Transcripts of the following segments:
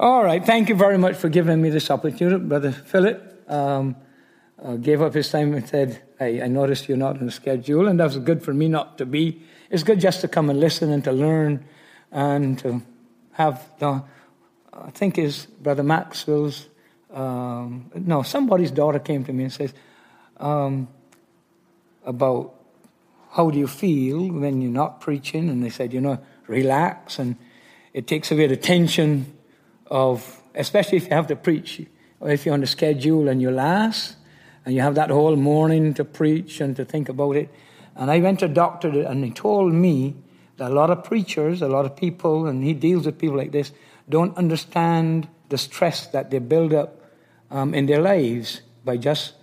All right. Thank you very much for giving me this opportunity. Brother Philip um, uh, gave up his time and said, hey, I noticed you're not on the schedule, and that was good for me not to be. It's good just to come and listen and to learn and to have the, I think is Brother Maxwell's, um, no, somebody's daughter came to me and says, um, about how do you feel when you're not preaching? And they said, you know, relax, and it takes away the tension of, especially if you have to preach, or if you're on the schedule and you're last, and you have that whole morning to preach and to think about it. And I went to a doctor, and he told me that a lot of preachers, a lot of people, and he deals with people like this, don't understand the stress that they build up um, in their lives by just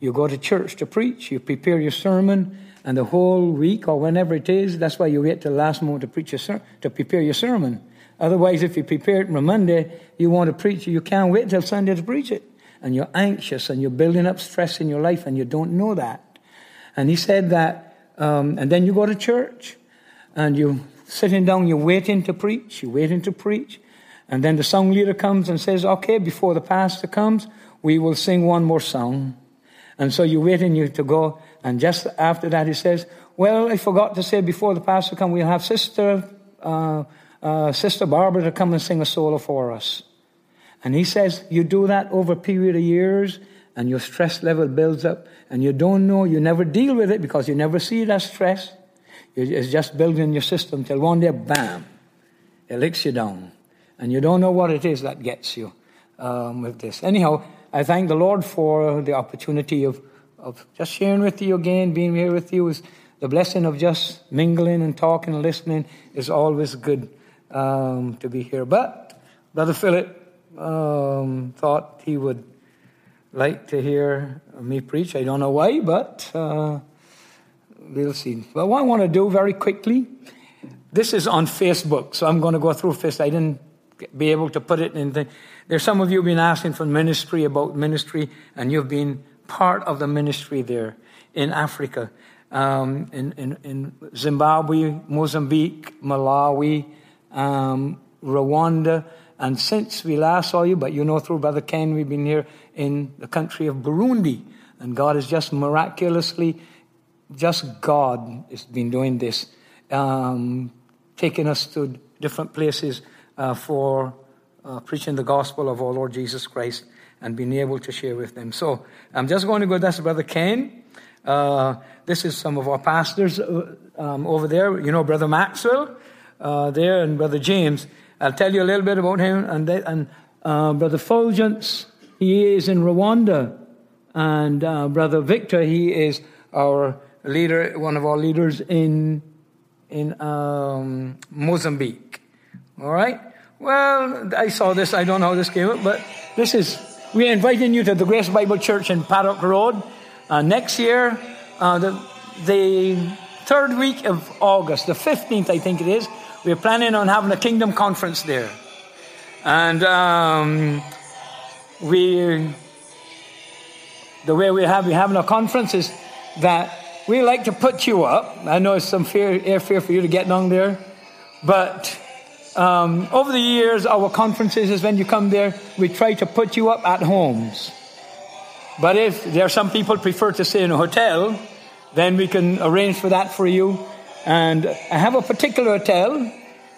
you go to church to preach, you prepare your sermon, and the whole week or whenever it is, that's why you wait till the last moment to preach your ser- to prepare your sermon. Otherwise, if you prepare it from Monday, you want to preach it, you can't wait till Sunday to preach it. And you're anxious and you're building up stress in your life and you don't know that. And he said that, um, and then you go to church and you're sitting down, you're waiting to preach, you're waiting to preach. And then the song leader comes and says, okay, before the pastor comes, we will sing one more song. And so you're waiting you to go. And just after that, he says, well, I forgot to say before the pastor comes, we'll have Sister, uh, uh, Sister Barbara to come and sing a solo for us. And he says, you do that over a period of years, and your stress level builds up, and you don't know, you never deal with it because you never see as stress. It's just building your system till one day, bam, it licks you down. And you don't know what it is that gets you um, with this. Anyhow, I thank the Lord for the opportunity of, of just sharing with you again, being here with you. Is the blessing of just mingling and talking and listening is always good um, to be here. But Brother Philip um, thought he would like to hear me preach. I don't know why, but uh, we'll see. But what I want to do very quickly, this is on Facebook, so I'm going to go through this. I didn't be able to put it in the there's some of you been asking for ministry about ministry, and you've been part of the ministry there in Africa, um, in, in, in, Zimbabwe, Mozambique, Malawi, um, Rwanda. And since we last saw you, but you know through Brother Ken, we've been here in the country of Burundi. And God has just miraculously, just God has been doing this, um, taking us to different places uh, for uh, preaching the gospel of our Lord Jesus Christ and being able to share with them. So I'm just going to go. That's Brother Ken. Uh, this is some of our pastors uh, um, over there. You know, Brother Maxwell uh, there and Brother James. I'll tell you a little bit about him. And, they, and uh, Brother Fulgence, he is in Rwanda. And uh, Brother Victor, he is our leader, one of our leaders in, in um, Mozambique. All right? Well, I saw this. I don't know how this came up, but this is, we're inviting you to the Grace Bible Church in Paddock Road uh, next year, uh, the, the third week of August, the 15th, I think it is. We're planning on having a kingdom conference there. And um, we, the way we have, we're having a conference is that we like to put you up. I know it's some fear, airfare for you to get down there, but um, over the years, our conferences is when you come there, we try to put you up at homes. But if there are some people prefer to stay in a hotel, then we can arrange for that for you. And I have a particular hotel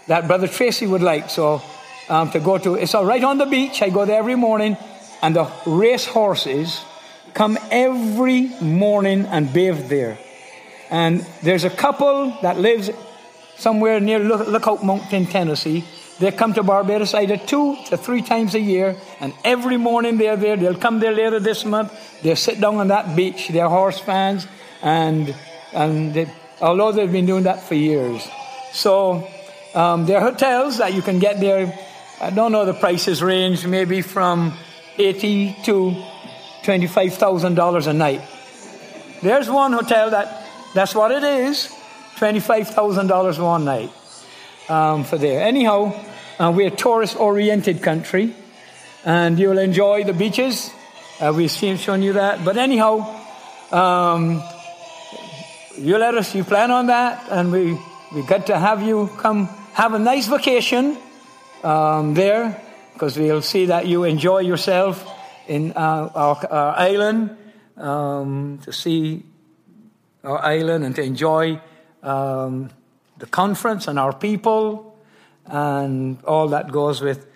that Brother Tracy would like. So um, to go to, it's all right on the beach. I go there every morning, and the race horses come every morning and bathe there. And there's a couple that lives somewhere near Lookout Mountain, Tennessee. They come to Barbados either two to three times a year, and every morning they're there. They'll come there later this month. They'll sit down on that beach. They're horse fans, and and they, although they've been doing that for years, so um, there are hotels that you can get there. I don't know the prices range, maybe from eighty to twenty-five thousand dollars a night. There's one hotel that that's what it is. $25,000 one night um, for there. Anyhow, uh, we're a tourist oriented country and you'll enjoy the beaches. Uh, we've shown you that. But anyhow, um, you let us, you plan on that, and we, we got to have you come have a nice vacation um, there. because we'll see that you enjoy yourself in uh, our, our, island, um, to see our island and to enjoy um, the conference and our people and all that goes with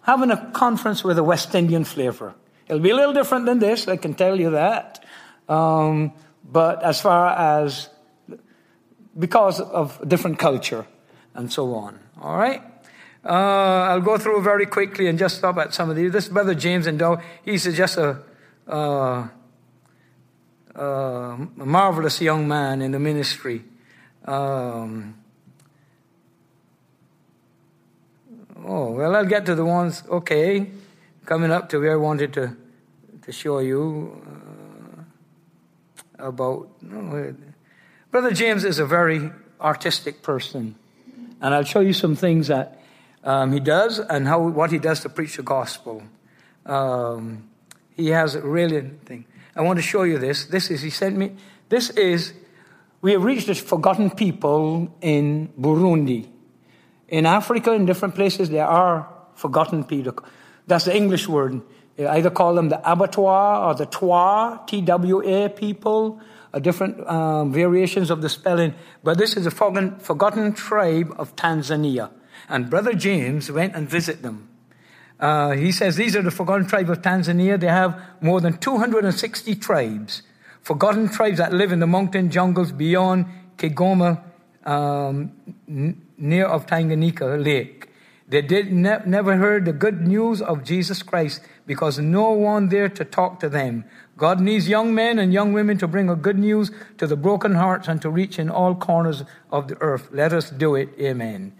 having a conference with a West Indian flavor. It'll be a little different than this, I can tell you that. Um, but as far as because of different culture and so on. All right? Uh, I'll go through very quickly and just stop at some of these. This brother James and Doe, he's just a, uh, a marvelous young man in the ministry. Um, oh, well, I'll get to the ones, okay, coming up to where I wanted to, to show you about. Brother James is a very artistic person. And I'll show you some things that um, he does and how what he does to preach the gospel. Um, he has a really thing. I want to show you this. This is he sent me. This is we have reached this forgotten people in Burundi, in Africa, in different places. There are forgotten people. That's the English word. You either call them the Abatwa or the Twa, T-W-A people, or different um, variations of the spelling. But this is a forgotten, forgotten tribe of Tanzania. And Brother James went and visited them. Uh, he says these are the forgotten tribe of Tanzania. They have more than 260 tribes, forgotten tribes that live in the mountain jungles beyond Kigoma, um, near of Tanganyika Lake. They did ne- never heard the good news of Jesus Christ because no one there to talk to them. God needs young men and young women to bring a good news to the broken hearts and to reach in all corners of the earth. Let us do it. Amen.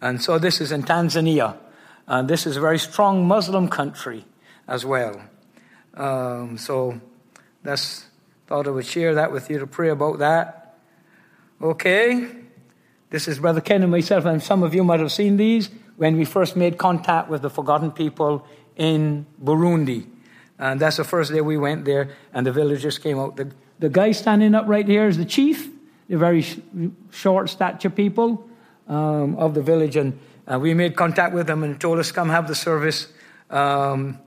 And so this is in Tanzania. And this is a very strong Muslim country as well. Um, so that's thought I would share that with you to pray about that. Okay. This is Brother Ken and myself, and some of you might have seen these when we first made contact with the forgotten people in Burundi. And that's the first day we went there, and the villagers came out. The, the guy standing up right here is the chief, the very sh- short stature people um, of the village, and uh, we made contact with them and told us come have the service. Um,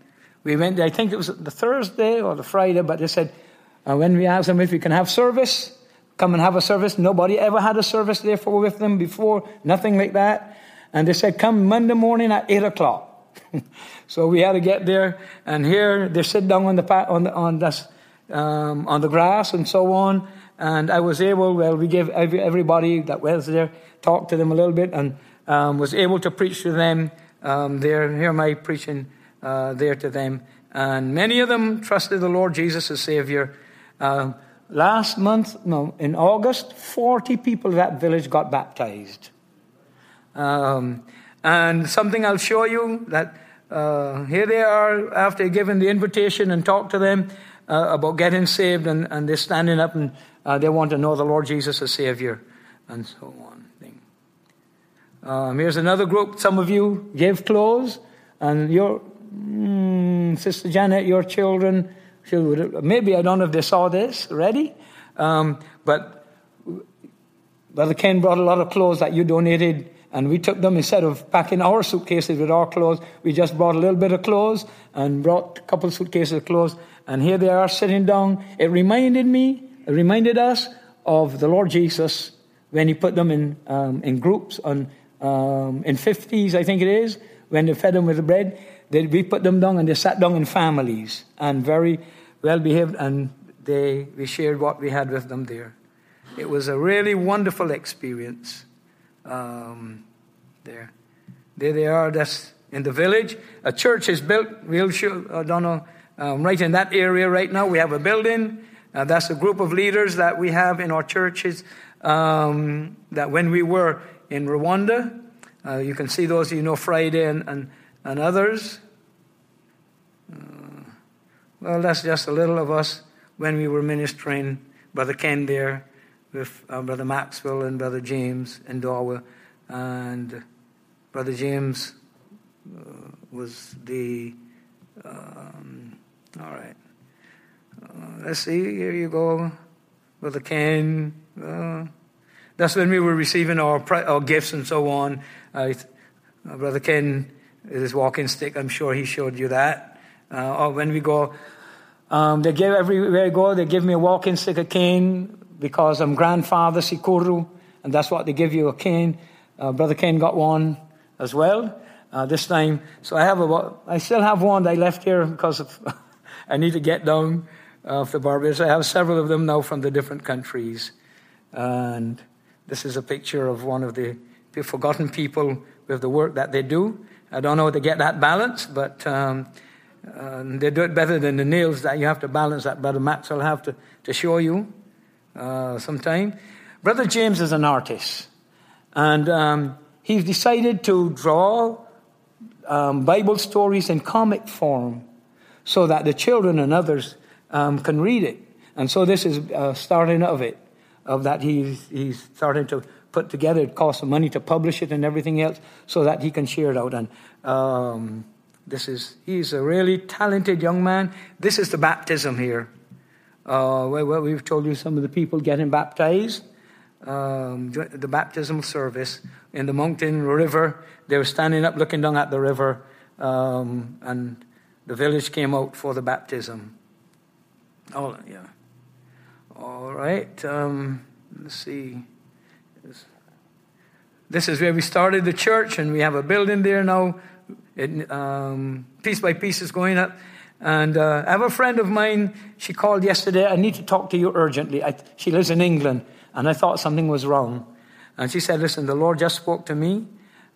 we went there, I think it was the Thursday or the Friday, but they said uh, when we asked them if we can have service, come and have a service. Nobody ever had a service there for with them before, nothing like that. And they said come Monday morning at eight o'clock. so we had to get there, and here they sit down on the on the, on this, um, on the grass and so on. And I was able, well, we gave every, everybody that was there talked to them a little bit and um, was able to preach to them um, there, hear my preaching uh, there to them. And many of them trusted the Lord Jesus as Savior. Uh, last month, no, in August, 40 people in that village got baptized. Um, and something I'll show you that uh, here they are after giving the invitation and talk to them uh, about getting saved, and, and they're standing up and uh, they want to know the Lord Jesus as Savior, and so on. Um, here's another group. Some of you gave clothes, and your mm, sister Janet, your children, maybe I don't know if they saw this already, um, but Brother Ken brought a lot of clothes that you donated, and we took them instead of packing our suitcases with our clothes. We just brought a little bit of clothes and brought a couple suitcases of clothes, and here they are sitting down. It reminded me, it reminded us of the Lord Jesus when He put them in um, in groups on um, in 50s, I think it is, when they fed them with the bread, they, we put them down and they sat down in families and very well behaved, and they, we shared what we had with them there. It was a really wonderful experience um, there. There they are, that's in the village. A church is built, we'll show, I don't know, um, right in that area right now. We have a building. Uh, that's a group of leaders that we have in our churches. Um, that when we were in Rwanda. Uh, you can see those you know Friday and, and, and others. Uh, well, that's just a little of us when we were ministering Brother Ken there with uh, Brother Maxwell and Brother James and Dawa. And Brother James uh, was the. Um, all right. Uh, let's see. Here you go. Brother Ken. Uh, that's when we were receiving our, our gifts and so on. Uh, Brother Ken his walking stick. I'm sure he showed you that. Uh, or when we go, um, they give everywhere I go, they give me a walking stick, a cane, because I'm grandfather Sikuru, and that's what they give you a cane. Uh, Brother Ken got one as well uh, this time. So I have a, I still have one I left here because of, I need to get down of the Barbados. I have several of them now from the different countries. And this is a picture of one of the forgotten people with the work that they do. I don't know how to get that balance, but um, uh, they do it better than the nails that you have to balance that. Brother Max will have to, to show you uh, sometime. Brother James is an artist, and um, he's decided to draw um, Bible stories in comic form so that the children and others um, can read it. And so this is uh, starting of it, of that he's, he's starting to put together. It costs some money to publish it and everything else so that he can share it out. And um, this is, he's a really talented young man. This is the baptism here. Uh, well, we've told you some of the people getting baptized. Um, the baptismal service in the Moncton River. They were standing up looking down at the river, um, and the village came out for the baptism. Oh, yeah. All right. Um, let's see. This is where we started the church, and we have a building there now. It, um, piece by piece is going up. And uh, I have a friend of mine. She called yesterday. I need to talk to you urgently. I, she lives in England, and I thought something was wrong. And she said, "Listen, the Lord just spoke to me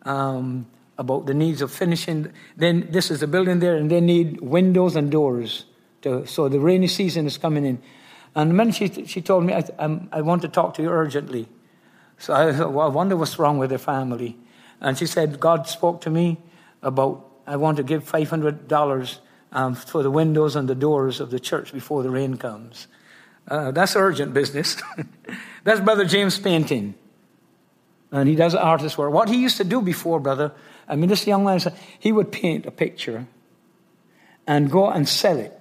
um, about the needs of finishing. Then this is the building there, and they need windows and doors. To, so the rainy season is coming in. And the minute she, she told me, I, I want to talk to you urgently. So I, well, I wonder what's wrong with their family. And she said, God spoke to me about, I want to give $500 um, for the windows and the doors of the church before the rain comes. Uh, that's urgent business. that's Brother James painting. And he does artist work. What he used to do before, brother, I mean, this young man, he would paint a picture and go and sell it.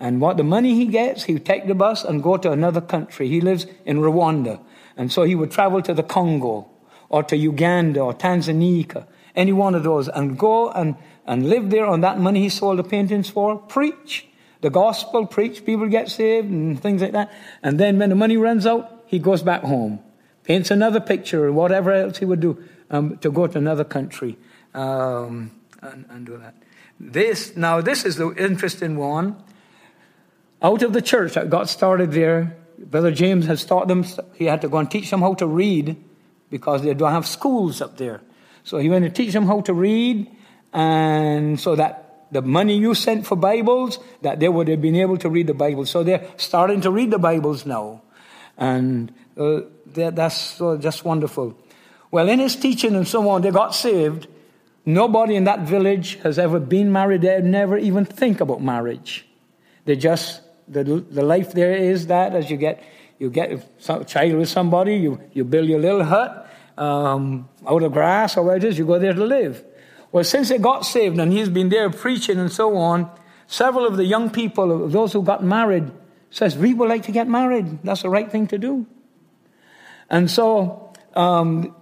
And what the money he gets, he would take the bus and go to another country. He lives in Rwanda. And so he would travel to the Congo or to Uganda or Tanzania, any one of those, and go and, and live there on that money he sold the paintings for, preach the gospel, preach, people get saved and things like that. And then when the money runs out, he goes back home paints another picture or whatever else he would do um, to go to another country um, and, and do that. This now this is the interesting one. Out of the church that got started there, Brother James has taught them. He had to go and teach them how to read because they don't have schools up there. So he went to teach them how to read, and so that the money you sent for Bibles, that they would have been able to read the Bible. So they're starting to read the Bibles now, and uh, that's just wonderful. Well, in his teaching and so on, they got saved. Nobody in that village has ever been married. They never even think about marriage. They just, the, the life there is that as you get, you get a child with somebody, you, you build your little hut um, out of grass or whatever it is, you go there to live. Well, since they got saved and he's been there preaching and so on, several of the young people, those who got married, says, we would like to get married. That's the right thing to do. And so, um,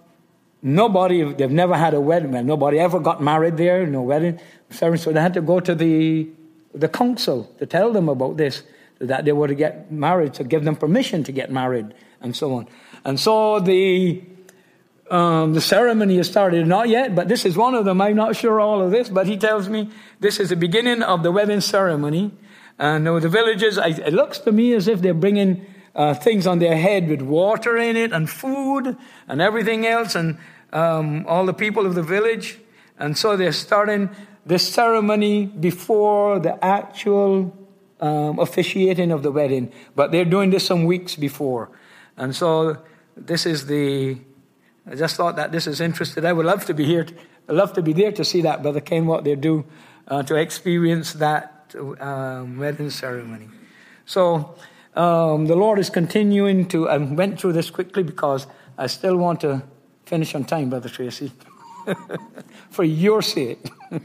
nobody, they've never had a wedding. Nobody ever got married there, no wedding ceremony. So they had to go to the, the council to tell them about this, that they were to get married, to give them permission to get married, and so on. And so the, um, the ceremony has started. Not yet, but this is one of them. I'm not sure all of this, but he tells me this is the beginning of the wedding ceremony. And the villages, it looks to me as if they're bringing uh, things on their head with water in it and food and everything else, and um, all the people of the village. And so they're starting this ceremony before the actual um, officiating of the wedding, but they're doing this some weeks before. And so this is the. I just thought that this is interesting. I would love to be here. I'd love to be there to see that, Brother Ken, what they do uh, to experience that um, wedding ceremony. So um, the Lord is continuing to, I went through this quickly because I still want to finish on time, Brother Tracy, for your sake.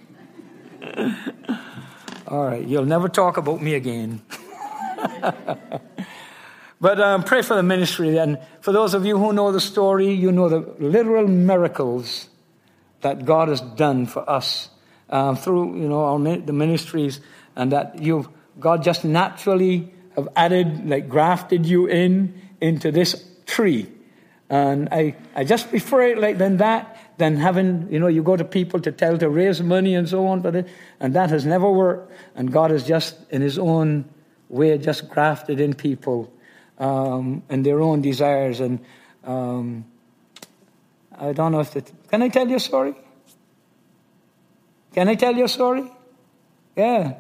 All right, you'll never talk about me again. but um, pray for the ministry. then. for those of you who know the story, you know the literal miracles that God has done for us uh, through you know our, the ministries, and that you God just naturally have added, like grafted you in into this tree. And I, I just prefer it like than that than having, you know, you go to people to tell to raise money and so on, but it, and that has never worked. And God has just, in His own way, just grafted in people um, and their own desires. And um, I don't know if it. Can I tell you a story? Can I tell you a story? Yeah.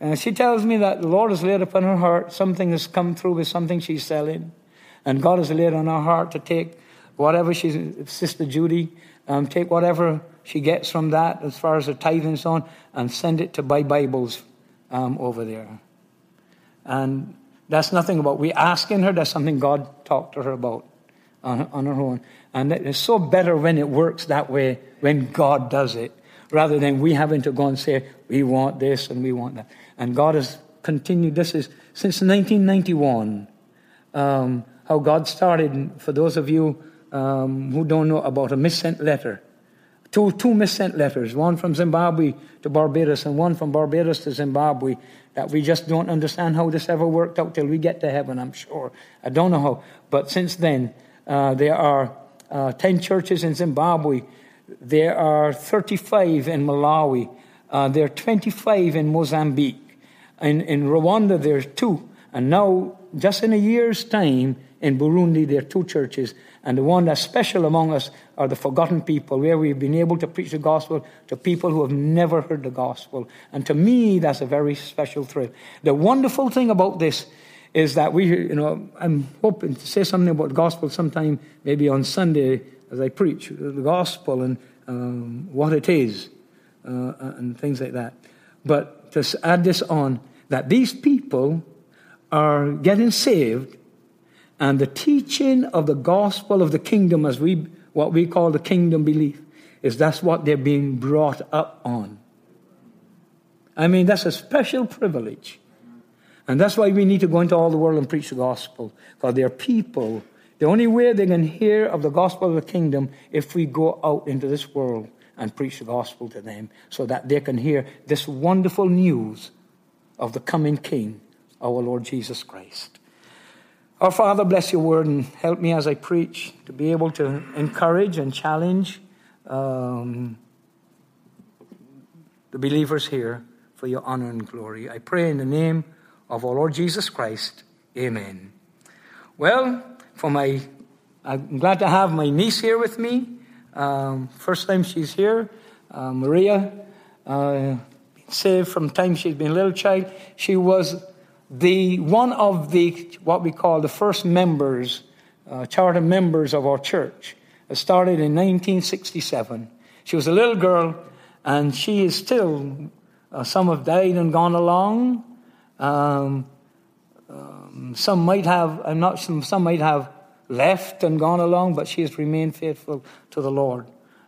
And she tells me that the Lord has laid upon her heart something has come through with something she's selling. And God has laid on her heart to take whatever she's, Sister Judy, um, take whatever she gets from that as far as her tithing and so on, and send it to buy Bibles um, over there. And that's nothing about we asking her, that's something God talked to her about on, on her own. And it's so better when it works that way, when God does it, rather than we having to go and say, we want this and we want that. And God has continued, this is since 1991, um, how God started, for those of you um, who don't know about a missent letter. Two, two missent letters, one from Zimbabwe to Barbados and one from Barbados to Zimbabwe, that we just don't understand how this ever worked out till we get to heaven, I'm sure. I don't know how. But since then, uh, there are uh, 10 churches in Zimbabwe, there are 35 in Malawi, uh, there are 25 in Mozambique. In, in Rwanda, there's two. And now, just in a year's time, in Burundi, there are two churches. And the one that's special among us are the forgotten people, where we've been able to preach the gospel to people who have never heard the gospel. And to me, that's a very special thrill. The wonderful thing about this is that we, you know, I'm hoping to say something about the gospel sometime, maybe on Sunday as I preach the gospel and um, what it is uh, and things like that. But to add this on, that these people are getting saved and the teaching of the gospel of the kingdom, as we what we call the kingdom belief, is that's what they're being brought up on. I mean, that's a special privilege. And that's why we need to go into all the world and preach the gospel. Because there are people, the only way they can hear of the gospel of the kingdom if we go out into this world and preach the gospel to them so that they can hear this wonderful news of the coming King, our Lord Jesus Christ. Our Father, bless your word and help me as I preach to be able to encourage and challenge um, the believers here for your honor and glory. I pray in the name of our Lord Jesus Christ. Amen. Well, for my, I'm glad to have my niece here with me. Um, first time she's here, uh, Maria, uh, saved from time she's been a little child. She was the one of the what we call the first members, uh, charter members of our church. It started in 1967. She was a little girl, and she is still. Uh, some have died and gone along. Um, um, some might have. I'm not. Some, some might have left and gone along, but she has remained faithful to the Lord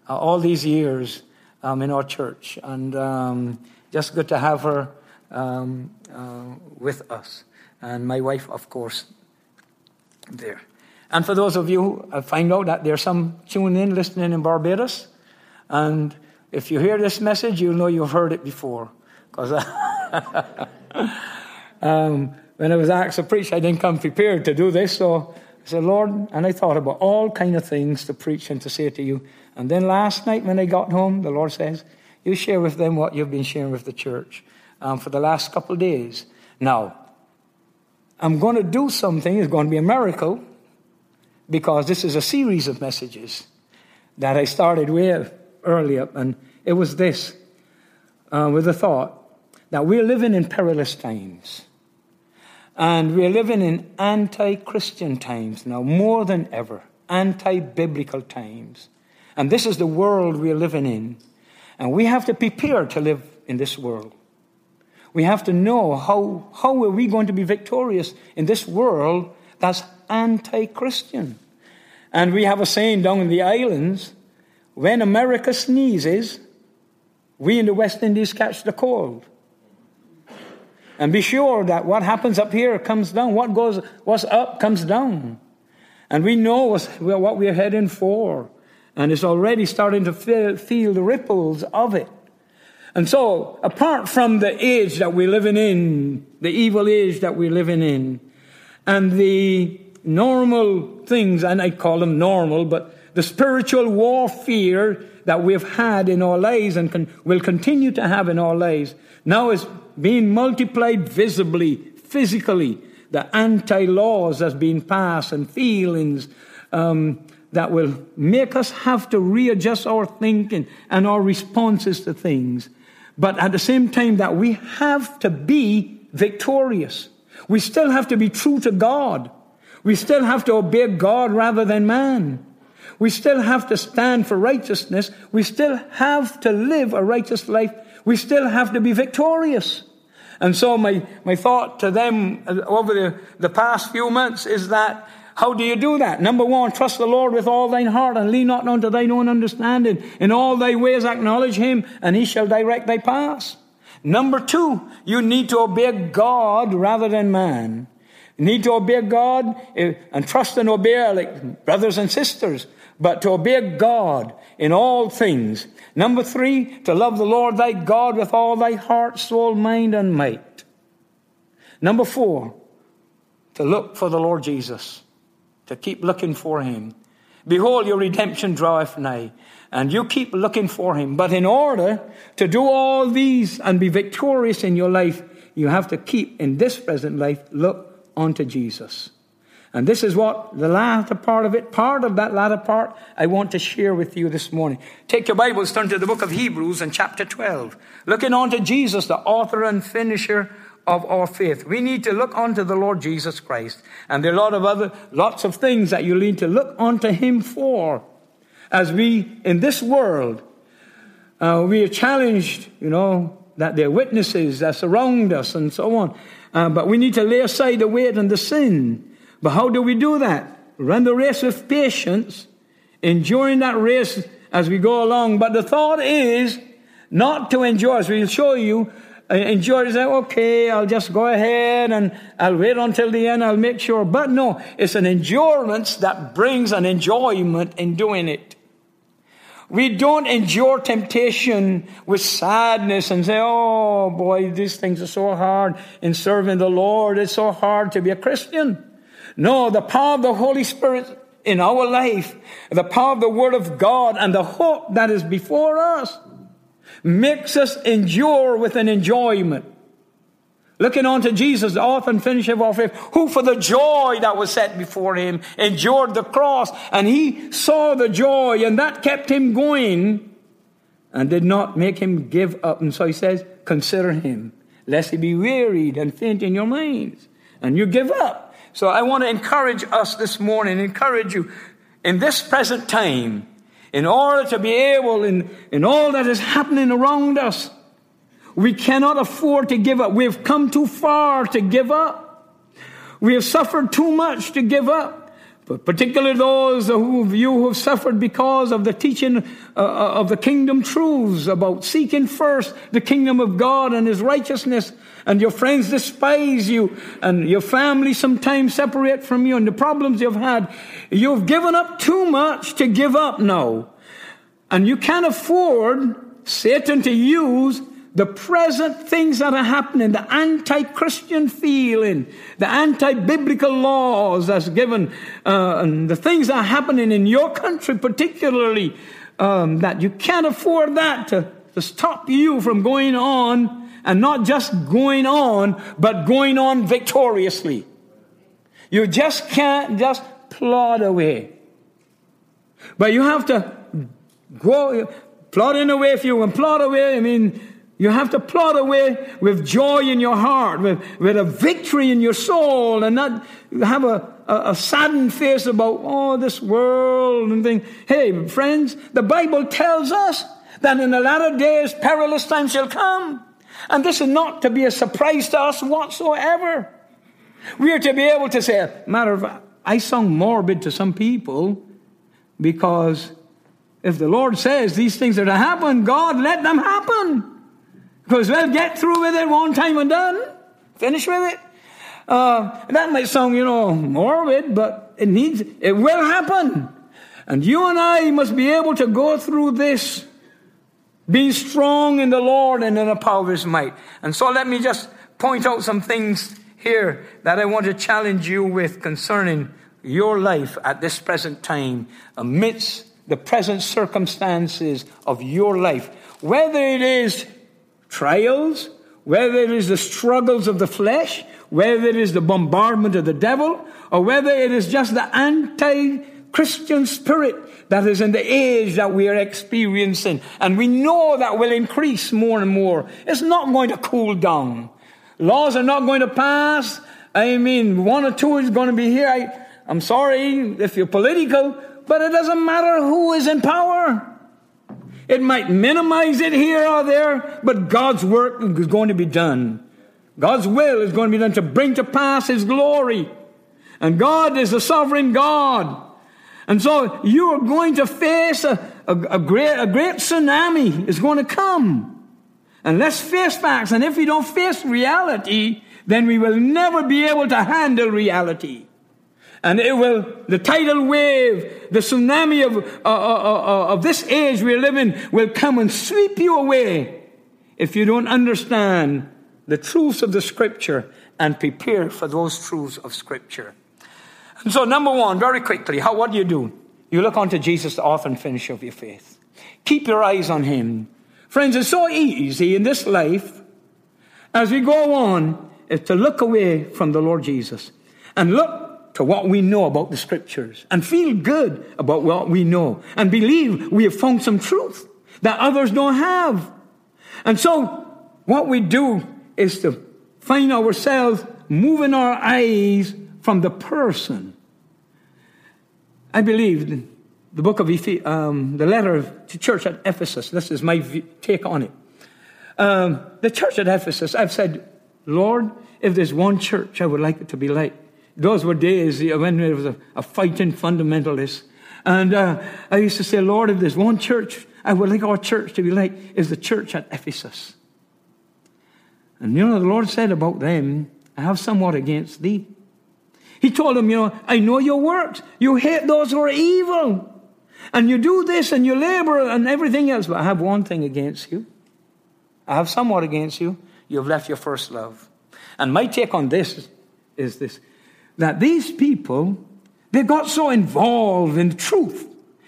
uh, all these years um, in our church, and um, just good to have her um, uh, with us. And my wife, of course, there. And for those of you, I find out that there's some tuning in, listening in Barbados. And if you hear this message, you'll know you've heard it before. Because um, when I was asked to preach, I didn't come prepared to do this. So said, Lord, and I thought about all kind of things to preach and to say to you. And then last night when I got home, the Lord says, you share with them what you've been sharing with the church um, for the last couple of days. Now, I'm going to do something, it's going to be a miracle, because this is a series of messages that I started with earlier, and it was this uh, with the thought that we're living in perilous times. And we're living in anti Christian times now, more than ever, anti biblical times. And this is the world we're living in. And we have to prepare to live in this world. We have to know how, how are we going to be victorious in this world that's anti-Christian. And we have a saying down in the islands, when America sneezes, we in the West Indies catch the cold. And be sure that what happens up here comes down. What goes, what's up comes down. And we know what we're heading for. And it's already starting to feel, the ripples of it. And so, apart from the age that we're living in, the evil age that we're living in, and the normal things, and I call them normal, but the spiritual warfare that we've had in our lives and can, will continue to have in our lives now is being multiplied visibly, physically. The anti laws that's been passed and feelings um, that will make us have to readjust our thinking and our responses to things. But at the same time, that we have to be victorious. We still have to be true to God. We still have to obey God rather than man. We still have to stand for righteousness. We still have to live a righteous life. We still have to be victorious. And so my, my thought to them over the, the past few months is that how do you do that? Number one, trust the Lord with all thine heart and lean not unto thine own understanding. In all thy ways acknowledge him and he shall direct thy paths. Number two, you need to obey God rather than man. You need to obey God eh, and trust and obey like brothers and sisters but to obey God in all things. Number three, to love the Lord thy God with all thy heart, soul, mind, and might. Number four, to look for the Lord Jesus, to keep looking for him. Behold, your redemption draweth nigh, and you keep looking for him. But in order to do all these and be victorious in your life, you have to keep in this present life, look unto Jesus. And this is what the latter part of it, part of that latter part, I want to share with you this morning. Take your Bibles, turn to the book of Hebrews and chapter 12. Looking on to Jesus, the author and finisher of our faith. We need to look unto the Lord Jesus Christ. And there are a lot of other, lots of things that you need to look unto Him for. As we, in this world, uh, we are challenged, you know, that there are witnesses that surround us and so on. Uh, but we need to lay aside the weight and the sin but how do we do that? Run the race with patience, enjoying that race as we go along. But the thought is not to enjoy, as we'll show you, uh, enjoy it, say, okay, I'll just go ahead and I'll wait until the end, I'll make sure. But no, it's an endurance that brings an enjoyment in doing it. We don't endure temptation with sadness and say, oh boy, these things are so hard in serving the Lord. It's so hard to be a Christian. No, the power of the Holy Spirit in our life, the power of the Word of God and the hope that is before us makes us endure with an enjoyment. Looking on to Jesus, the author and finisher of our faith, who for the joy that was set before him endured the cross, and he saw the joy, and that kept him going, and did not make him give up. And so he says, Consider him, lest he be wearied and faint in your minds, and you give up. So I want to encourage us this morning, encourage you in this present time, in order to be able, in, in all that is happening around us, we cannot afford to give up. We've come too far to give up. We have suffered too much to give up but particularly those who you who have suffered because of the teaching uh, uh, of the kingdom truths about seeking first the kingdom of God and His righteousness, and your friends despise you, and your family sometimes separate from you, and the problems you've had, you've given up too much to give up now, and you can't afford Satan to use the present things that are happening, the anti-Christian feeling, the anti-biblical laws that's given, uh, and the things that are happening in your country particularly, um, that you can't afford that to, to stop you from going on, and not just going on, but going on victoriously. You just can't just plod away. But you have to go, plodding away if you and plod away, I mean, you have to plod away with joy in your heart, with, with a victory in your soul, and not have a, a, a saddened face about, oh, this world and thing. Hey, friends, the Bible tells us that in the latter days perilous times shall come. And this is not to be a surprise to us whatsoever. We are to be able to say, matter of fact, I sound morbid to some people because if the Lord says these things are to happen, God let them happen. Because we'll get through with it one time and done. Finish with it. Uh, that might sound, you know, morbid, but it needs, it will happen. And you and I must be able to go through this being strong in the Lord and in the power of his might. And so let me just point out some things here that I want to challenge you with concerning your life at this present time amidst the present circumstances of your life. Whether it is trials, whether it is the struggles of the flesh, whether it is the bombardment of the devil, or whether it is just the anti Christian spirit that is in the age that we are experiencing. And we know that will increase more and more. It's not going to cool down. Laws are not going to pass. I mean, one or two is going to be here. I, I'm sorry if you're political, but it doesn't matter who is in power. It might minimize it here or there, but God's work is going to be done. God's will is going to be done to bring to pass His glory. And God is a sovereign God. And so you are going to face a, a, a, great, a great tsunami is going to come. And let's face facts. And if we don't face reality, then we will never be able to handle reality. And it will, the tidal wave, the tsunami of, uh, uh, uh, of this age we're living will come and sweep you away if you don't understand the truths of the scripture and prepare for those truths of scripture. And so, number one, very quickly, how, what do you do? You look unto Jesus, the author and finisher of your faith. Keep your eyes on him. Friends, it's so easy in this life, as we go on, is to look away from the Lord Jesus and look to what we know about the scriptures and feel good about what we know and believe we have found some truth that others don't have. And so, what we do is to find ourselves moving our eyes from the person. I believe the book of Ephes- um, the letter to church at Ephesus. This is my take on it. Um, the church at Ephesus. I've said, Lord, if there's one church I would like it to be like. Those were days when there was a, a fighting fundamentalist, and uh, I used to say, Lord, if there's one church I would like our church to be like, is the church at Ephesus. And you know, the Lord said about them, I have somewhat against thee he told them, you know, I know your works. You hate those who are evil. And you do this and you labor and everything else. But I have one thing against you. I have somewhat against you. You've left your first love. And my take on this is this that these people, they got so involved in truth,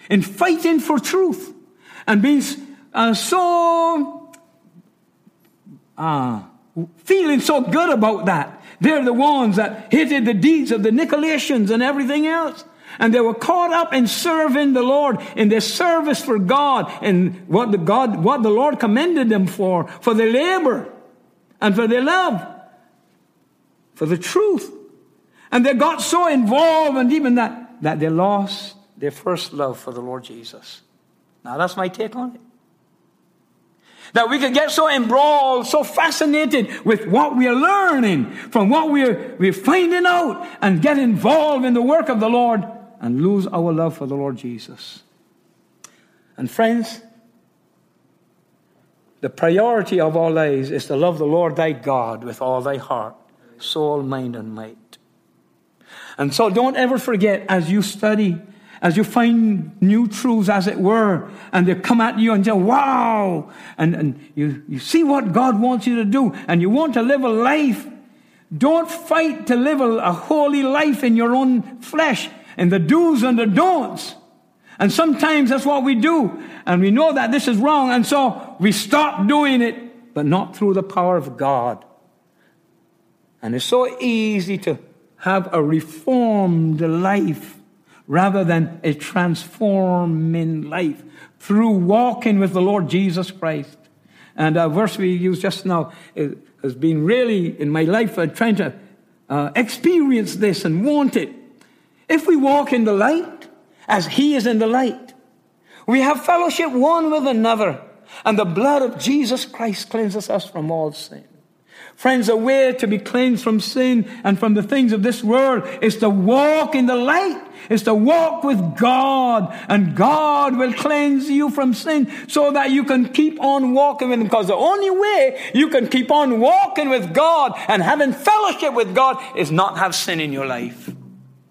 in fighting for truth, and being uh, so uh, feeling so good about that they're the ones that hated the deeds of the Nicolaitans and everything else. And they were caught up in serving the Lord in their service for God and what the God, what the Lord commended them for, for their labor and for their love, for the truth. And they got so involved and even that, that they lost their first love for the Lord Jesus. Now that's my take on it. That we can get so embroiled, so fascinated with what we are learning, from what we're, we're finding out, and get involved in the work of the Lord and lose our love for the Lord Jesus. And friends, the priority of our lives is to love the Lord thy God with all thy heart, soul, mind, and might. And so don't ever forget as you study as you find new truths, as it were, and they come at you and say, wow, and, and you, you see what God wants you to do, and you want to live a life. Don't fight to live a, a holy life in your own flesh, and the do's and the don'ts. And sometimes that's what we do, and we know that this is wrong, and so we stop doing it, but not through the power of God. And it's so easy to have a reformed life rather than a transforming life through walking with the Lord Jesus Christ. And a verse we used just now has been really in my life uh, trying to uh, experience this and want it. If we walk in the light, as He is in the light, we have fellowship one with another, and the blood of Jesus Christ cleanses us from all sin. Friends, a way to be cleansed from sin and from the things of this world is to walk in the light, is to walk with God, and God will cleanse you from sin so that you can keep on walking with Him. Because the only way you can keep on walking with God and having fellowship with God is not have sin in your life.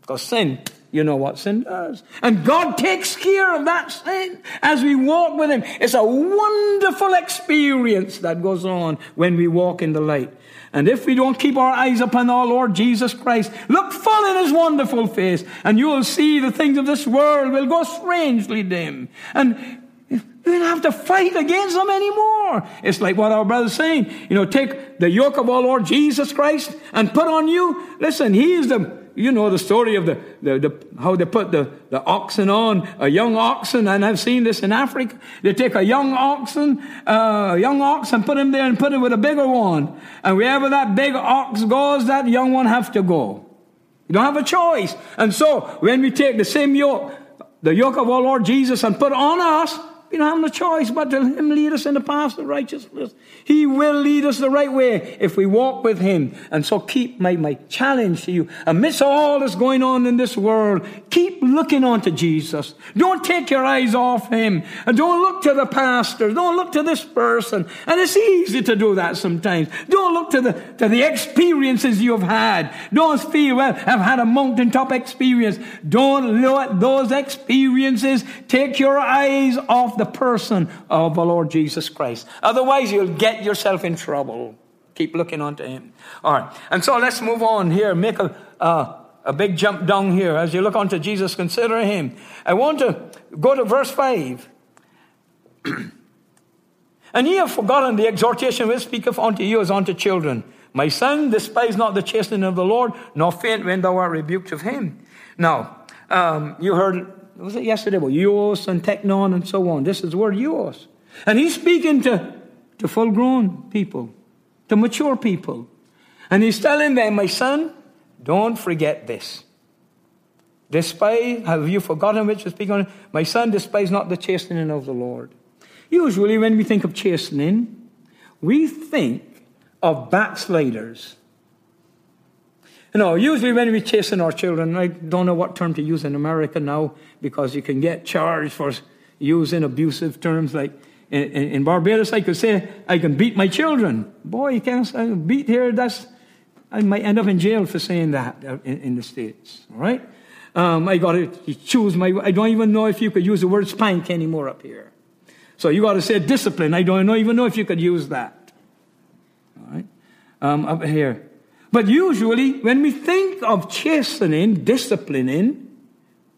Because sin You know what sin does. And God takes care of that sin as we walk with Him. It's a wonderful experience that goes on when we walk in the light. And if we don't keep our eyes upon our Lord Jesus Christ, look full in His wonderful face, and you will see the things of this world will go strangely dim. And you don't have to fight against them anymore. It's like what our brother's saying. You know, take the yoke of our Lord Jesus Christ and put on you. Listen, He is the, you know, the story of the, the, the, how they put the, the oxen on, a young oxen, and I've seen this in Africa. They take a young oxen, uh, young ox and put him there and put it with a bigger one. And wherever that big ox goes, that young one have to go. You don't have a choice. And so, when we take the same yoke, the yoke of our Lord Jesus and put on us, we don't have no choice but to Him lead us in the path of righteousness. He will lead us the right way if we walk with Him. And so keep my, my challenge to you. Amidst all that's going on in this world, keep looking on to Jesus. Don't take your eyes off Him. And don't look to the pastor. Don't look to this person. And it's easy to do that sometimes. Don't look to the, to the experiences you've had. Don't feel, well, I've had a mountaintop experience. Don't let those experiences take your eyes off the person of the Lord Jesus Christ. Otherwise, you'll get yourself in trouble. Keep looking onto Him. All right. And so let's move on here. Make a, uh, a big jump down here. As you look onto Jesus, consider Him. I want to go to verse 5. and ye have forgotten the exhortation which speaketh unto you as unto children. My son, despise not the chastening of the Lord, nor faint when thou art rebuked of him. Now, um, you heard was it yesterday? Well, huios and Teknon and so on. This is the word huios. And he's speaking to, to full grown people, to mature people. And he's telling them, my son, don't forget this. Despise, have you forgotten which to speaking on? My son, despise not the chastening of the Lord. Usually, when we think of chastening, we think of backsliders you know, usually when we're chasing our children, I don't know what term to use in America now because you can get charged for using abusive terms like in, in, Barbados, I could say, I can beat my children. Boy, you can't beat here, that's, I might end up in jail for saying that in, in the States, all right? Um, I got to choose my, I don't even know if you could use the word spank anymore up here. So you got to say discipline. I don't even know if you could use that. All right? Um, up here. But usually, when we think of chastening, disciplining,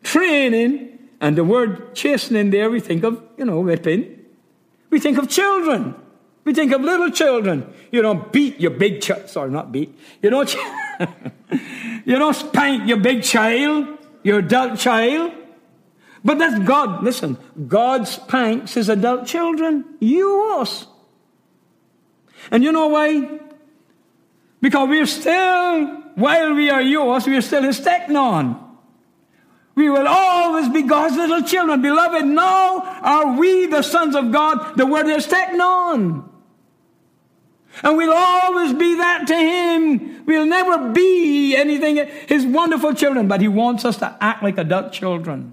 training, and the word chastening there, we think of, you know, whipping. We think of children. We think of little children. You don't beat your big child. Sorry, not beat. You don't, you don't spank your big child, your adult child. But that's God. Listen, God spanks his adult children. You, us. And you know why? Because we're still, while we are yours, we are still his teknon. We will always be God's little children. Beloved, now are we the sons of God. The word is teknon. And we'll always be that to Him. We'll never be anything, His wonderful children, but He wants us to act like adult children.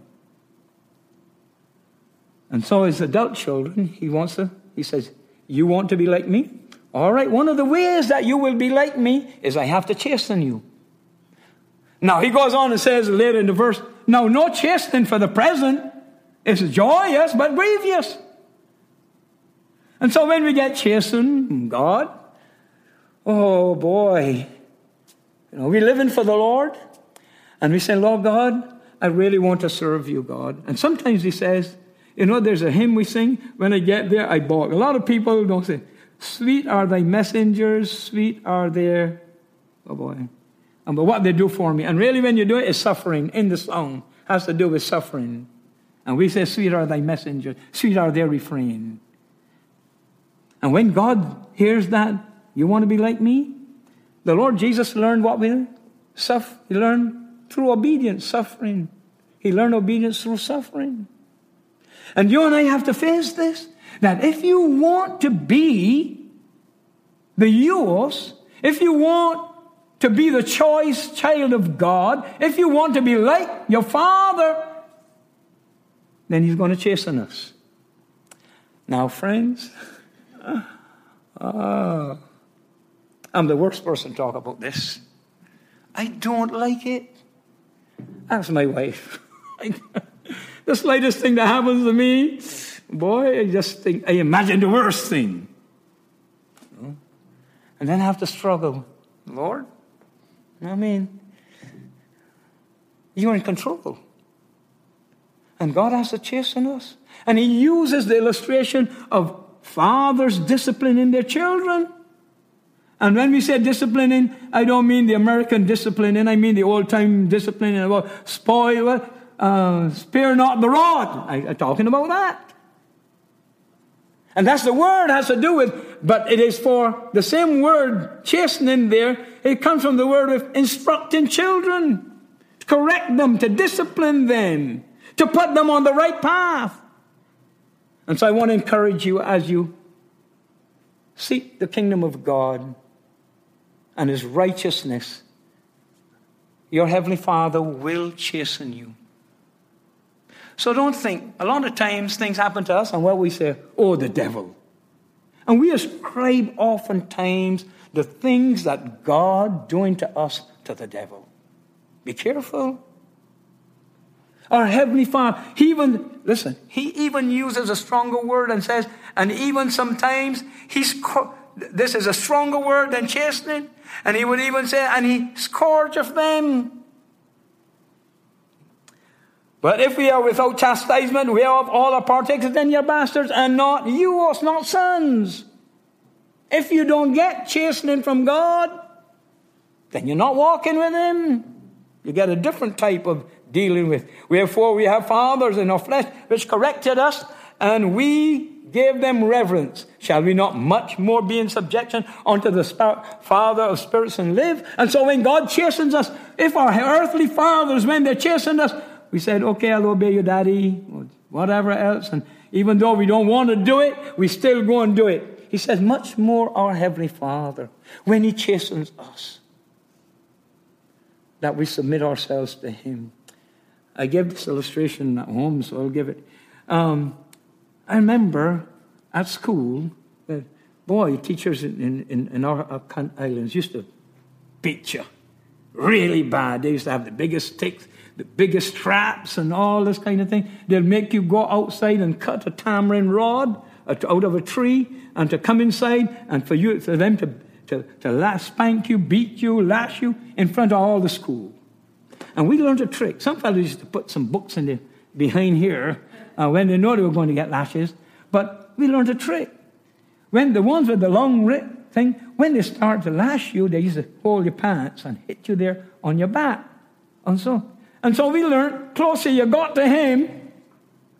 And so, as adult children, He wants to, He says, You want to be like me? All right, one of the ways that you will be like me is I have to chasten you. Now, he goes on and says later in the verse, now, no chastening for the present is joyous, but grievous. And so when we get chastened, God, oh boy, you know, we're living for the Lord, and we say, Lord God, I really want to serve you, God. And sometimes he says, you know, there's a hymn we sing, when I get there, I balk. A lot of people don't say, Sweet are thy messengers, sweet are their, oh boy, and but what they do for me. And really, when you do it, it's suffering in the song, has to do with suffering. And we say, Sweet are thy messengers, sweet are their refrain. And when God hears that, you want to be like me? The Lord Jesus learned what we suffer. He learned through obedience, suffering. He learned obedience through suffering. And you and I have to face this that if you want to be the yours, if you want to be the choice child of God, if you want to be like your father, then he's going to chasten us. Now, friends, uh, I'm the worst person to talk about this. I don't like it. Ask my wife. the slightest thing that happens to me, boy, I just think, I imagine the worst thing. And then I have to struggle. Lord, I mean, you're in control. And God has to chasten us. And He uses the illustration of fathers disciplining their children. And when we say disciplining, I don't mean the American disciplining, I mean the old time disciplining about spoil, uh, spare not the rod. I, am talking about that. And that's the word has to do with, but it is for the same word, chastening there, it comes from the word of instructing children, to correct them, to discipline them, to put them on the right path. And so I want to encourage you as you seek the kingdom of God and his righteousness, your heavenly Father will chasten you. So don't think, a lot of times things happen to us, and what we say, oh, the devil. And we ascribe oftentimes the things that God doing to us to the devil. Be careful. Our Heavenly Father, He even, listen, He even uses a stronger word and says, and even sometimes He's, this is a stronger word than chastening. And He would even say, and He scourgeth them. But if we are without chastisement, we are all are partakers, then you're bastards and not you, us, not sons. If you don't get chastening from God, then you're not walking with Him. You get a different type of dealing with. Wherefore we have fathers in our flesh which corrected us, and we gave them reverence. Shall we not much more be in subjection unto the Father of spirits and live? And so when God chastens us, if our earthly fathers, when they chastened us, we said, okay, I'll obey your daddy, whatever else. And even though we don't want to do it, we still go and do it. He says, much more our Heavenly Father, when He chastens us, that we submit ourselves to Him. I gave this illustration at home, so I'll give it. Um, I remember at school, that, boy, teachers in, in, in our islands used to beat you really bad. They used to have the biggest sticks the biggest traps and all this kind of thing. They'll make you go outside and cut a tamarind rod out of a tree and to come inside and for you for them to, to, to spank you, beat you, lash you in front of all the school. And we learned a trick. Some fellows used to put some books in the, behind here uh, when they know they were going to get lashes. But we learned a trick. When the ones with the long thing, when they start to lash you, they used to hold your pants and hit you there on your back. And so and so we learned closer you got to him,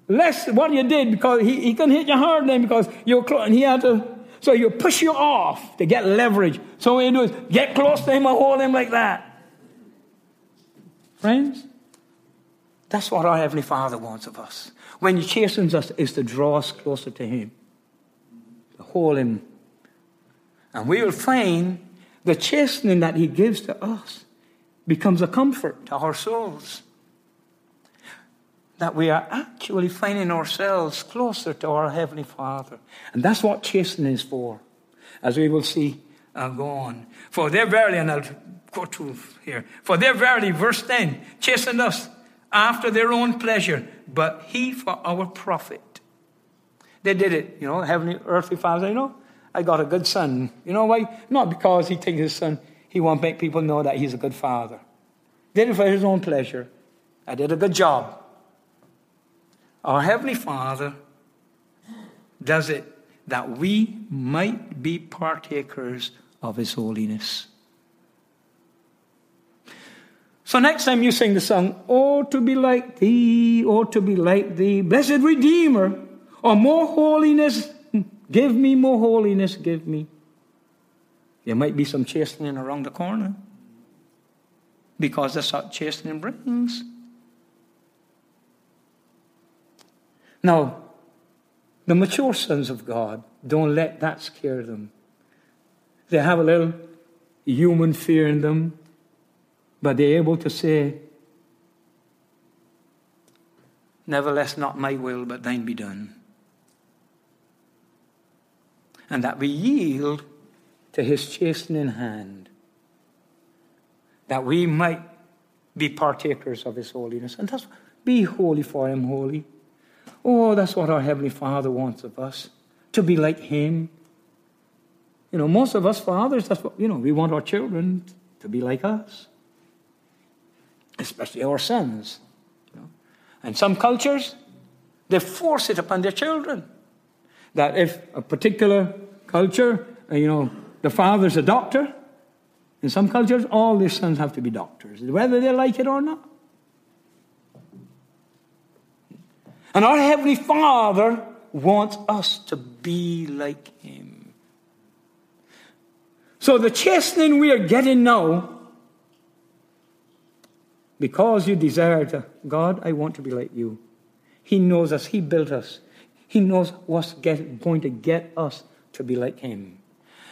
less what you did because he, he couldn't hit you hard then because you're close and he had to. So you push you off to get leverage. So what you do is get close to him and hold him like that. Friends, that's what our Heavenly Father wants of us. When He chastens us, is to draw us closer to Him, to hold Him. And we will find the chastening that He gives to us becomes a comfort to our souls. That we are actually finding ourselves closer to our Heavenly Father. And that's what chastening is for, as we will see uh, go on. For they verily, and I'll go to here, for they verily, verse 10, chastened us after their own pleasure, but He for our profit. They did it, you know, heavenly, earthly Father, you know, I got a good son. You know why? Not because he takes his son he won't make people know that he's a good father. Did it for his own pleasure. I did a good job. Our Heavenly Father does it that we might be partakers of His holiness. So next time you sing the song, Oh, to be like Thee, oh, to be like Thee, blessed Redeemer, or more holiness, give me more holiness, give me. There might be some chastening around the corner because that's what chastening brings. Now, the mature sons of God, don't let that scare them. They have a little human fear in them, but they're able to say, Nevertheless, not my will, but thine be done. And that we yield to his chastening hand, that we might be partakers of his holiness. And that's be holy for him, holy. Oh, that's what our Heavenly Father wants of us to be like him. You know, most of us fathers, that's what, you know, we want our children to be like us, especially our sons. You know. And some cultures, they force it upon their children that if a particular culture, you know, the father's a doctor, in some cultures, all their sons have to be doctors, whether they like it or not. And our Heavenly Father wants us to be like Him. So the chastening we are getting now, because you desire to, God, I want to be like you. He knows us, He built us. He knows what's get, going to get us to be like Him.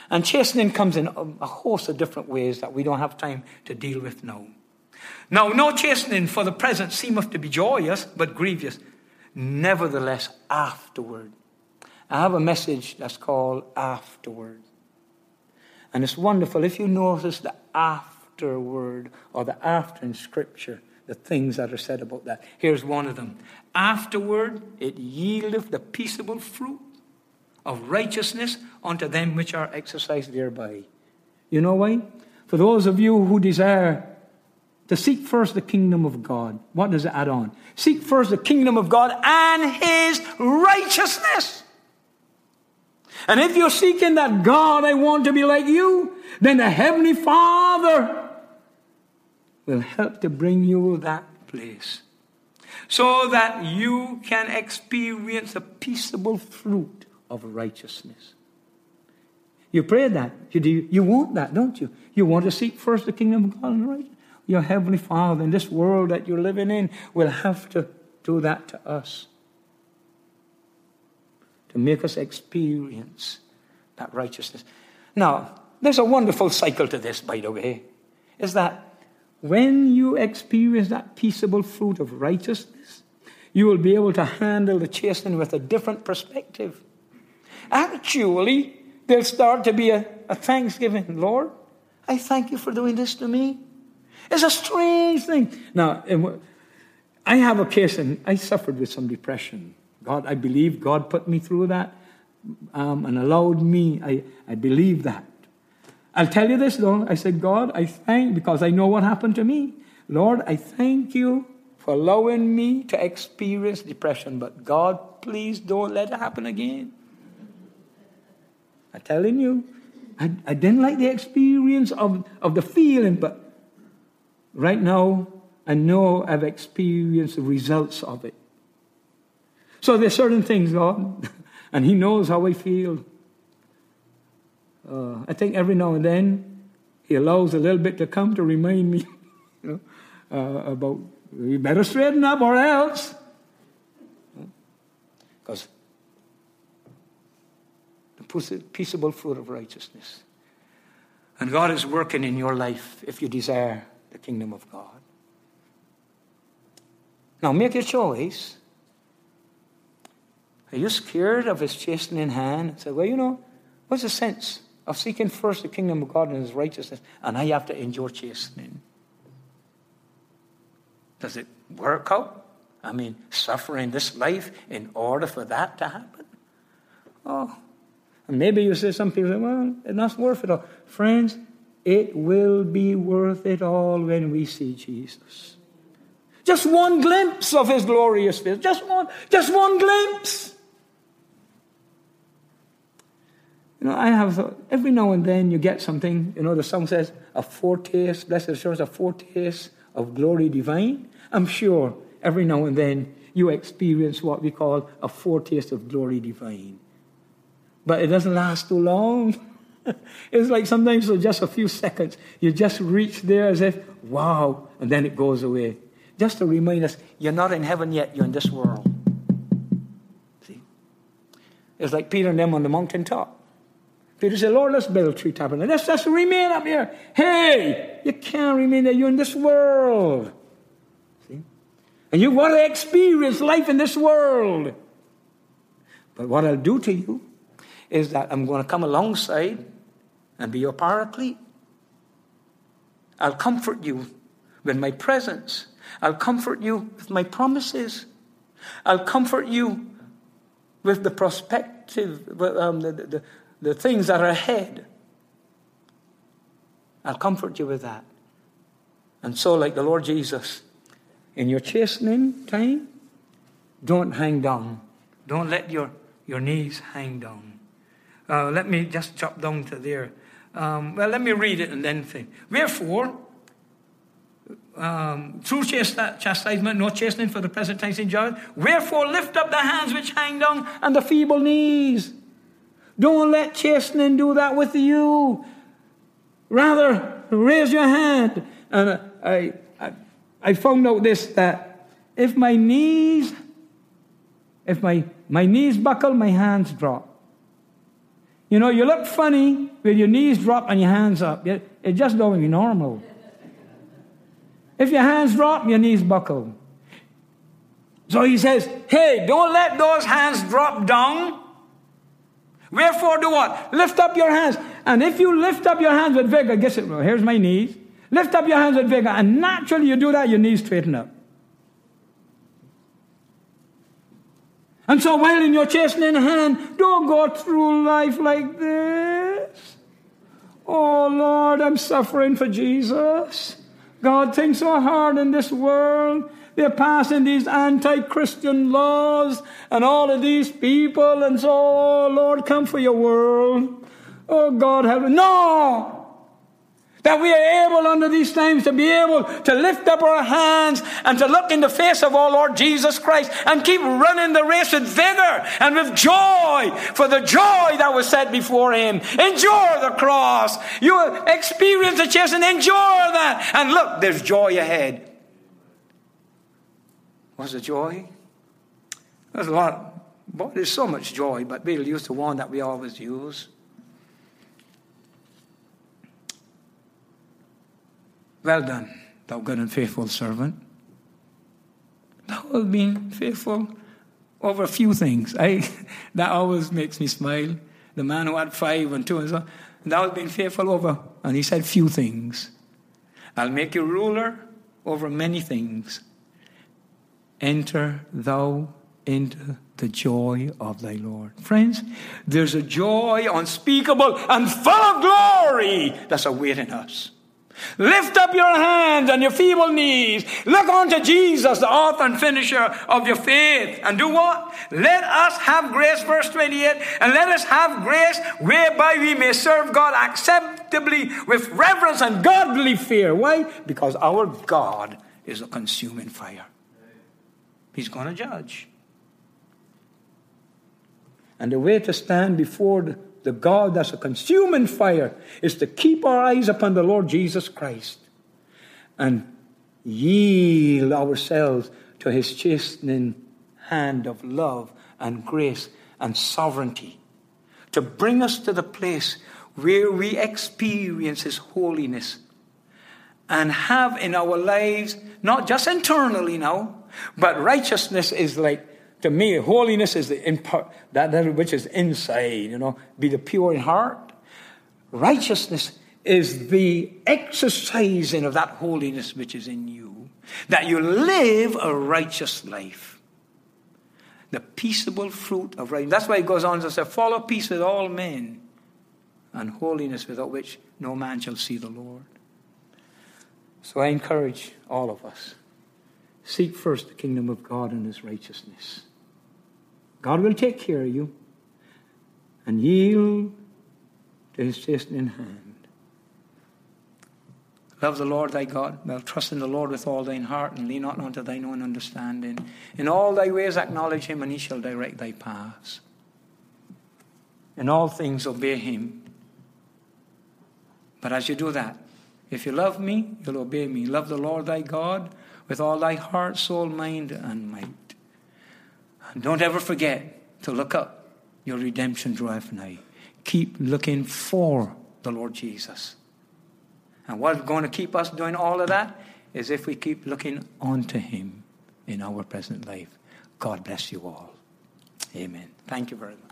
And chastening comes in a host of different ways that we don't have time to deal with now. Now, no chastening for the present seemeth to be joyous, but grievous. Nevertheless, afterward. I have a message that's called Afterward. And it's wonderful if you notice the afterword or the after in Scripture, the things that are said about that. Here's one of them. Afterward, it yieldeth the peaceable fruit of righteousness unto them which are exercised thereby. You know why? For those of you who desire to seek first the kingdom of God, what does it add on? Seek first the kingdom of God and his righteousness. And if you're seeking that God, I want to be like you, then the Heavenly Father will help to bring you that place so that you can experience the peaceable fruit of righteousness. You pray that. You, do, you want that, don't you? You want to seek first the kingdom of God and righteousness. Your Heavenly Father in this world that you're living in will have to do that to us to make us experience that righteousness. Now, there's a wonderful cycle to this, by the way, is that when you experience that peaceable fruit of righteousness, you will be able to handle the chastening with a different perspective. Actually, there'll start to be a, a thanksgiving. Lord, I thank you for doing this to me. It's a strange thing. Now, I have a case, and I suffered with some depression. God, I believe God put me through that um, and allowed me. I, I believe that. I'll tell you this though. I said, God, I thank because I know what happened to me. Lord, I thank you for allowing me to experience depression, but God, please don't let it happen again. I'm telling you, I, I didn't like the experience of, of the feeling, but right now I know I've experienced the results of it. So there's certain things, God, and He knows how I feel. Uh, I think every now and then He allows a little bit to come to remind me you know, uh, about we better straighten up or else. Because peaceable fruit of righteousness. And God is working in your life if you desire the kingdom of God. Now make your choice. Are you scared of his chastening hand? Say, well, you know, what's the sense of seeking first the kingdom of God and his righteousness, and I have to endure chastening? Does it work out? I mean, suffering this life in order for that to happen? Oh, and maybe you say, some people say, well, it's not worth it all. Friends, it will be worth it all when we see Jesus. Just one glimpse of his glorious face. Just one, just one glimpse. You know, I have thought, every now and then you get something, you know, the song says, a foretaste, blessed assurance, a foretaste of glory divine. I'm sure every now and then you experience what we call a foretaste of glory divine but it doesn't last too long. it's like sometimes for just a few seconds, you just reach there as if, wow, and then it goes away. Just to remind us, you're not in heaven yet, you're in this world. See? It's like Peter and them on the mountain top. Peter said, Lord, let's build three tabernacles. Let's just remain up here. Hey, you can't remain there. You're in this world. See? And you want to experience life in this world. But what I'll do to you is that I'm going to come alongside and be your paraclete. I'll comfort you with my presence. I'll comfort you with my promises. I'll comfort you with the prospective, um, the, the, the things that are ahead. I'll comfort you with that. And so, like the Lord Jesus, in your chastening time, don't hang down. Don't let your, your knees hang down. Uh, let me just jump down to there. Um, well, let me read it and then think. Wherefore, um, through chastisement, no chastening for the present time enjoyed. Wherefore, lift up the hands which hang down and the feeble knees. Don't let chastening do that with you. Rather, raise your hand. And I, I, I found out this that if my knees, if my, my knees buckle, my hands drop. You know, you look funny with your knees drop and your hands up. It just don't be normal. If your hands drop, your knees buckle. So he says, hey, don't let those hands drop down. Wherefore do what? Lift up your hands. And if you lift up your hands with vigor, guess it, well, here's my knees. Lift up your hands with vigor, and naturally you do that, your knees straighten up. And so while in your chest and chastening hand, don't go through life like this. Oh Lord, I'm suffering for Jesus. God things so hard in this world. They're passing these anti Christian laws and all of these people, and so, oh Lord, come for your world. Oh God, help. No! That we are able under these times to be able to lift up our hands and to look in the face of our Lord Jesus Christ and keep running the race with vigor and with joy for the joy that was set before Him. Endure the cross. You experience the chase and endure that. And look, there's joy ahead. Was it joy? There's a lot. Boy, there's so much joy, but we'll use the one that we always use. Well done, thou good and faithful servant. Thou hast been faithful over a few things. I, that always makes me smile. The man who had five and two and so on, thou hast been faithful over, and he said, few things. I'll make you ruler over many things. Enter thou into the joy of thy Lord. Friends, there's a joy unspeakable and full of glory that's awaiting us. Lift up your hands and your feeble knees. Look unto Jesus, the author and finisher of your faith. And do what? Let us have grace, verse 28, and let us have grace whereby we may serve God acceptably with reverence and godly fear. Why? Because our God is a consuming fire. He's going to judge. And the way to stand before the the God that's a consuming fire, is to keep our eyes upon the Lord Jesus Christ and yield ourselves to his chastening hand of love and grace and sovereignty to bring us to the place where we experience his holiness and have in our lives, not just internally now, but righteousness is like to me, holiness is the that, that which is inside, you know, be the pure in heart. Righteousness is the exercising of that holiness which is in you, that you live a righteous life. The peaceable fruit of righteousness. That's why it goes on to say, follow peace with all men, and holiness without which no man shall see the Lord. So I encourage all of us seek first the kingdom of God and his righteousness. God will take care of you and yield to his chastening hand. Love the Lord thy God. Well, trust in the Lord with all thine heart and lean not unto thine own understanding. In all thy ways acknowledge him, and he shall direct thy paths. In all things obey him. But as you do that, if you love me, you'll obey me. Love the Lord thy God with all thy heart, soul, mind, and might. And don't ever forget to look up. Your redemption draweth nigh. Keep looking for the Lord Jesus. And what's going to keep us doing all of that is if we keep looking onto Him in our present life. God bless you all. Amen. Thank you very much.